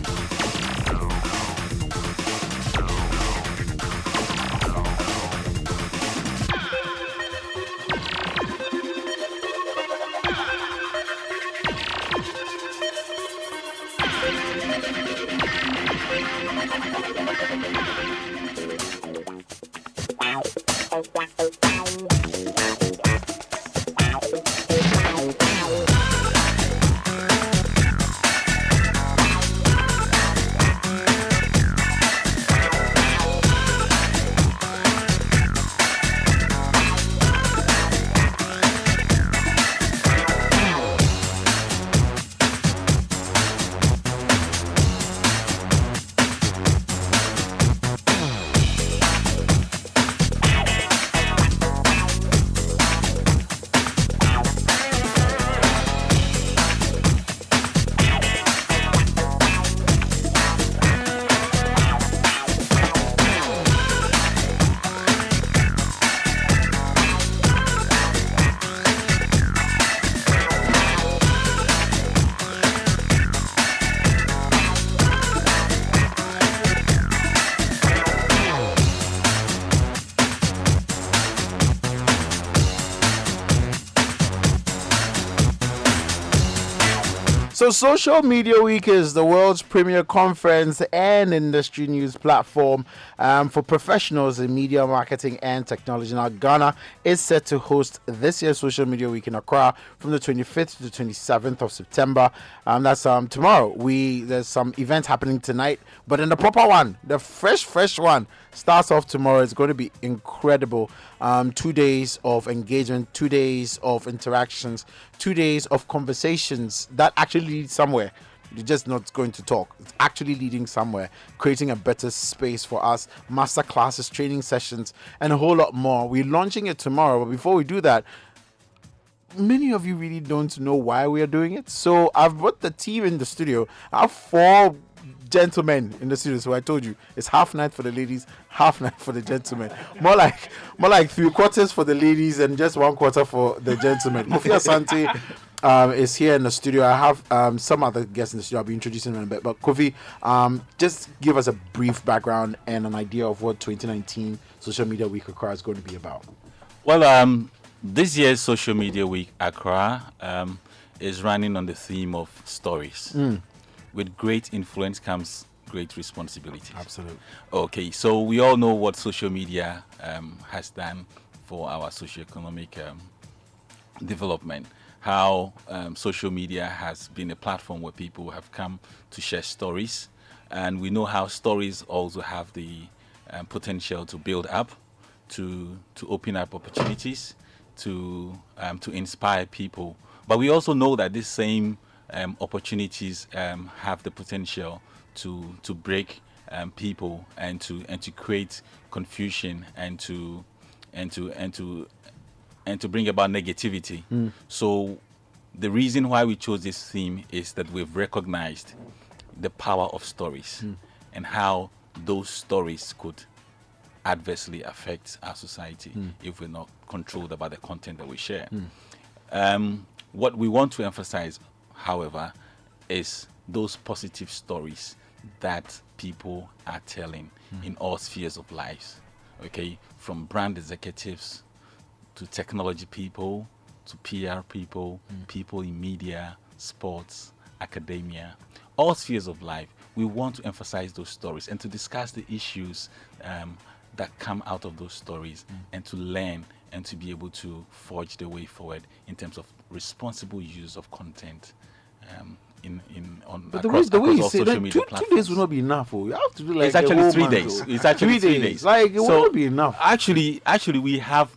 So, Social Media Week is the world's premier conference and industry news platform um, for professionals in media marketing and technology. Now, Ghana is set to host this year's Social Media Week in Accra from the 25th to the 27th of September. Um, that's um, tomorrow. We there's some event happening tonight, but in the proper one, the fresh, fresh one starts off tomorrow. It's going to be incredible. Um, two days of engagement, two days of interactions, two days of conversations that actually lead somewhere. You're just not going to talk. It's actually leading somewhere, creating a better space for us, master classes, training sessions, and a whole lot more. We're launching it tomorrow, but before we do that, many of you really don't know why we are doing it. So I've brought the team in the studio. I have four gentlemen in the studio. So I told you it's half night for the ladies, half night for the gentlemen. More like more like three quarters for the ladies and just one quarter for the gentlemen. Kofi Asante um, is here in the studio. I have um, some other guests in the studio. I'll be introducing them in a bit. But Kofi, um, just give us a brief background and an idea of what 2019 Social Media Week Accra is going to be about. Well, um, this year's Social Media Week Accra um, is running on the theme of stories. Mm. With great influence comes great responsibility. Absolutely. Okay, so we all know what social media um, has done for our socioeconomic um, development. How um, social media has been a platform where people have come to share stories, and we know how stories also have the um, potential to build up, to to open up opportunities, to um, to inspire people. But we also know that this same um, opportunities um, have the potential to to break um, people and to and to create confusion and to and to and to and to bring about negativity. So the reason why we chose this theme is that we've recognized the power of stories and how those stories could adversely affect our society if we're not controlled about the content that we share. Um, what we want to emphasize, however, is those positive stories that people are telling hmm. in all spheres of lives. Okay, from brand executives to technology people to PR people, hmm. people in media, sports, academia, all spheres of life. We want to emphasize those stories and to discuss the issues um, that come out of those stories hmm. and to learn and to be able to forge the way forward in terms of responsible use of content um, in, in on But the across, way, the way you say social media two, two days will not be enough. Oh, you have to do like it's actually three days. oh. It's actually three three days. days. Like it will not be enough. Actually, actually, we have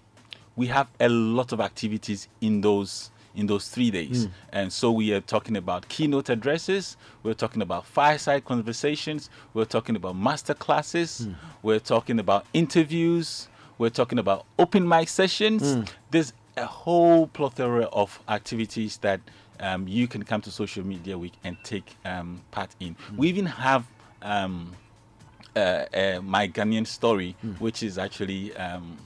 we have a lot of activities in those in those three days, hmm. and so we are talking about keynote addresses. We're talking about fireside conversations. We're talking about master classes. Hmm. We're talking about interviews. We're talking about open mic sessions. Hmm. There's a whole plethora of activities that um, you can come to Social Media Week and take um, part in. We even have um, uh, uh, my Ghanaian story, which is actually um,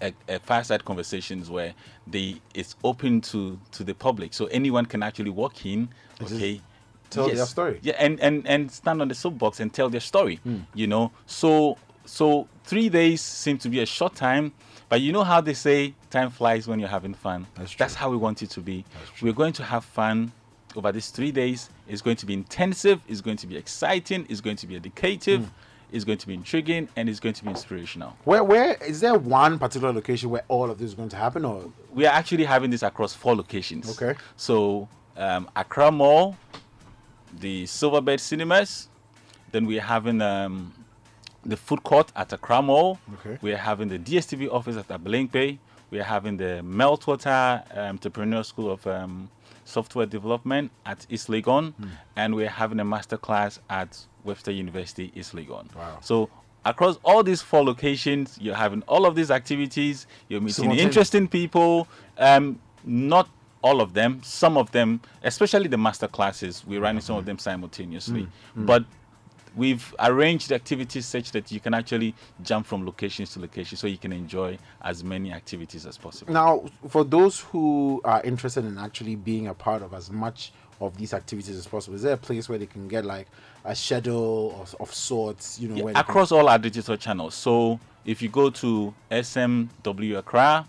a, a fireside conversations where they it's open to to the public, so anyone can actually walk in. Okay. tell their story. Yeah, and, and and stand on the soapbox and tell their story. Hmm. You know, so so three days seem to be a short time, but you know how they say time flies when you're having fun. That's true. how we want it to be. We're going to have fun over these three days. It's going to be intensive. It's going to be exciting. It's going to be educative. Hmm. It's going to be intriguing, and it's going to be inspirational. Where, where is there one particular location where all of this is going to happen, or we are actually having this across four locations. Okay. So um, Accra Mall, the Silverbed Cinemas, then we are having um, the food court at Accra Mall. Okay. We are having the DSTV office at Abelemkpe. We are having the Meltwater um, Entrepreneur School of um, Software Development at East Legon, Hmm. and we are having a master class at Webster University East Legon. Wow. So across all these four locations, you're having all of these activities. You're meeting interesting people. Um, not all of them. Some of them, especially the master classes, we're running some of them simultaneously. But we've arranged activities such that you can actually jump from locations to location, so you can enjoy as many activities as possible. now for those who are interested in actually being a part of as much of these activities as possible? Is there a place where they can get like a schedule of, of sorts? You know, Yeah, across all our digital channels. So if you go to SMW Accra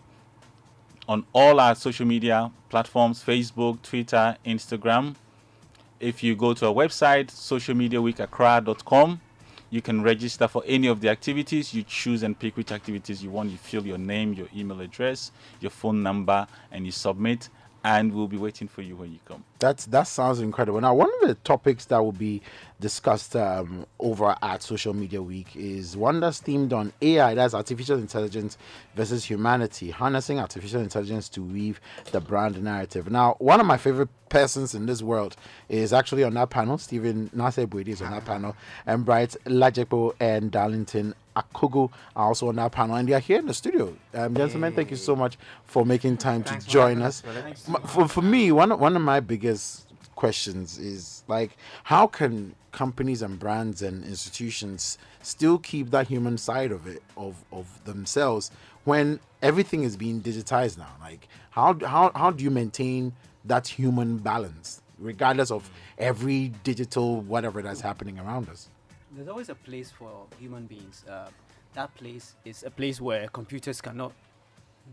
on all our social media platforms Facebook, Twitter, Instagram. If you go to our website, socialmediaweekaccra.com, you can register for any of the activities. You choose and pick which activities you want. You fill your name, your email address, your phone number, and you submit. And we'll be waiting for you when you come. That's that sounds incredible. Now, one of the topics that will be discussed um, over at Social Media Week is one that's themed on AI, that's artificial intelligence versus humanity, harnessing artificial intelligence to weave the brand narrative. Now, one of my favorite persons in this world is actually on that panel. Stephen Nasebwede is on that panel, and Bright Lajepo and Darlington Akogo are also on that panel, and they are here in the studio. Um, gentlemen, thank you so much for making time Thanks to join us. For, for me, one of- one of my biggest questions is like, how can companies and brands and institutions still keep that human side of it of of themselves when everything is being digitized now? Like, how how how do you maintain that human balance regardless of every digital whatever that's happening around us? There's always a place for human beings. Uh, that place is a place where computers cannot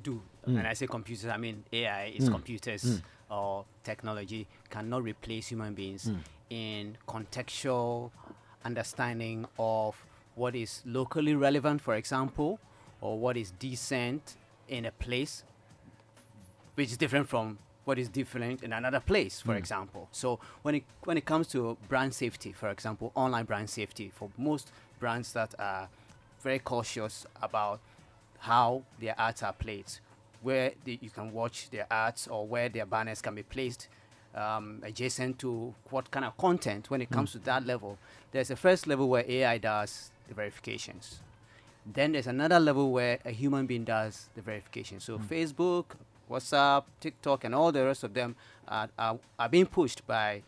do. Mm. And I say computers, I mean AI is Mm. computers Mm. or technology cannot replace human beings Mm. in contextual understanding of what is locally relevant, for example, or what is decent in a place, which is different from what is different in another place, for Mm. example. So when it when it comes to brand safety, for example, online brand safety, for most brands that are very cautious about how their ads are placed, where the, you can watch their ads or where their banners can be placed um, adjacent to what kind of content. When it comes to that level, there's a first level where AI does the verifications. Then there's another level where a human being does the verification. So Facebook, WhatsApp, TikTok, and all the rest of them are, are, are being pushed by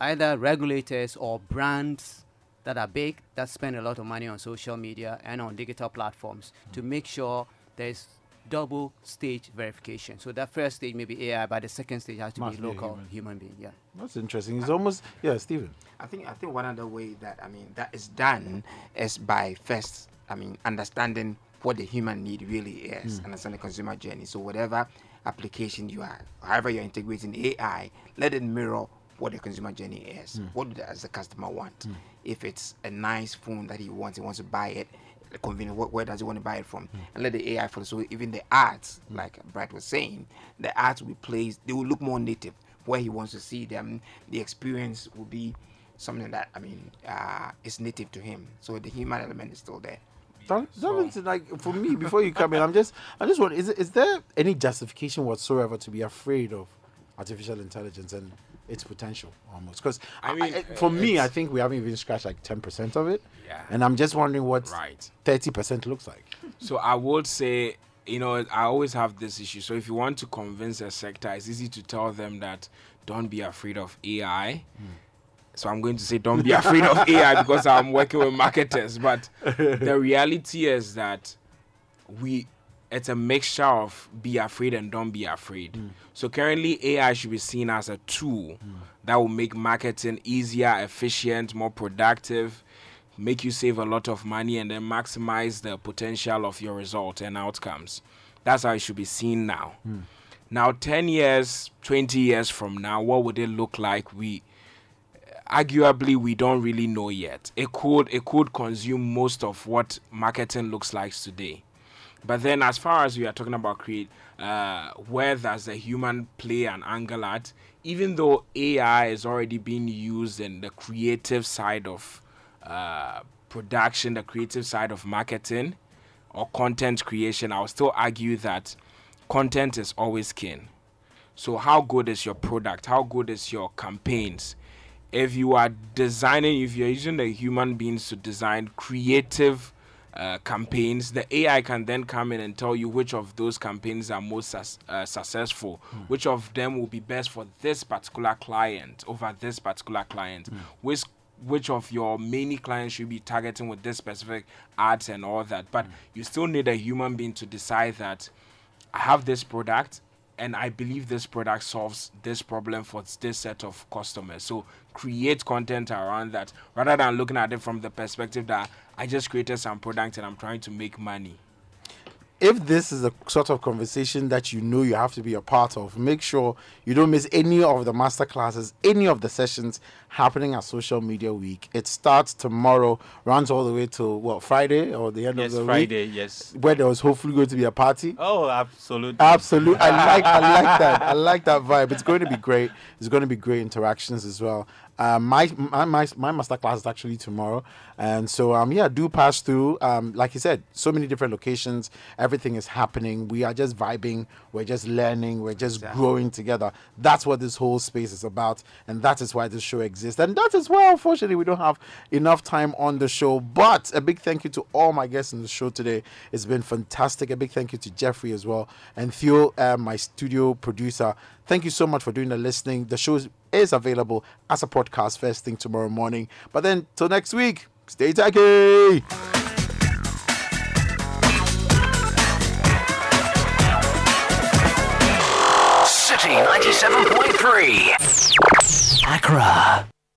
either regulators or brands that are big that spend a lot of money on social media and on digital platforms to make sure there's double stage verification. So that first stage may be AI, but the second stage has to Must be be local human. human. being. Yeah. That's interesting. It's almost yeah, Stephen. I think I think one other way that I mean that is done is by first I mean understanding what the human need really is, hmm. understand the consumer journey. So whatever application you are, however you're integrating AI, let it mirror what the consumer journey is. Hmm. What does the customer want? Hmm. If it's a nice phone that he wants, he wants to buy it. Convenient. Where, where does he want to buy it from? And let the AI follow. So even the ads, like Brad was saying, the ads will be placed. They will look more native where he wants to see them. The experience will be something that I mean uh, is native to him. So the human element is still there. That, that means, like for me, before you come in, I'm just, I'm just wondering, is, is there any justification whatsoever to be afraid of artificial intelligence and its potential, almost? Because I I mean, for me, I think we haven't even scratched like ten percent of it, Yeah. and I'm just wondering what Right. thirty percent looks like. So I would say, you know, I always have this issue. So if you want to convince a sector, it's easy to tell them that don't be afraid of AI. Hmm. So I'm going to say don't be afraid of AI because I'm working with marketers. But the [LAUGHS] reality is that we it's a mixture of be afraid and don't be afraid. Hmm. So currently AI should be seen as a tool hmm. that will make marketing easier, efficient, more productive, make you save a lot of money and then maximize the potential of your result and outcomes. That's how it should be seen now. Hmm. Now 10 years, 20 years from now, what would it look like? We arguably we don't really know yet. It could it could consume most of what marketing looks like today. But then, as far as we are talking about create, uh, where does the human play an angle at? Even though AI is already being used in the creative side of uh, production, the creative side of marketing or content creation, I'll still argue that content is always king. So, how good is your product? How good is your campaigns? If you are designing, if you're using the human beings to design creative uh, campaigns, the AI can then come in and tell you which of those campaigns are most sus- uh, successful, which of them will be best for this particular client over this particular client, which which of your many clients should be targeting with this specific ads and all that. But you still need a human being to decide that I have this product and I believe this product solves this problem for this set of customers. So create content around that rather than looking at it from the perspective that I just created some product and I'm trying to make money. if this is the sort of conversation that you know you have to be a part of, make sure you don't miss any of the master classes, any of the sessions happening at Social Media Week. It starts tomorrow, runs all the way to what Friday or the end Yes, of the Friday, week, Friday, yes. where there was hopefully going to be a party. Oh, absolutely. Absolutely, I like I like that. I like that [LAUGHS] vibe. It's going to be great. It's going to be great interactions as well. Um, my my my my master class is actually tomorrow, and so um yeah, do pass through. Um, like you said, so many different locations. Everything is happening. We are just vibing. We're just learning. We're just growing together. That's what this whole space is about, and that is why this show exists. And that is why, unfortunately, we don't have enough time on the show. But a big thank you to all my guests in the show today. It's been fantastic. A big thank you to Jeffrey as well, and Theo, uh, my studio producer. Thank you so much for doing the listening. The show is- available as a podcast first thing tomorrow morning. But then till next week, stay tacky. Citi 97.3. Accra.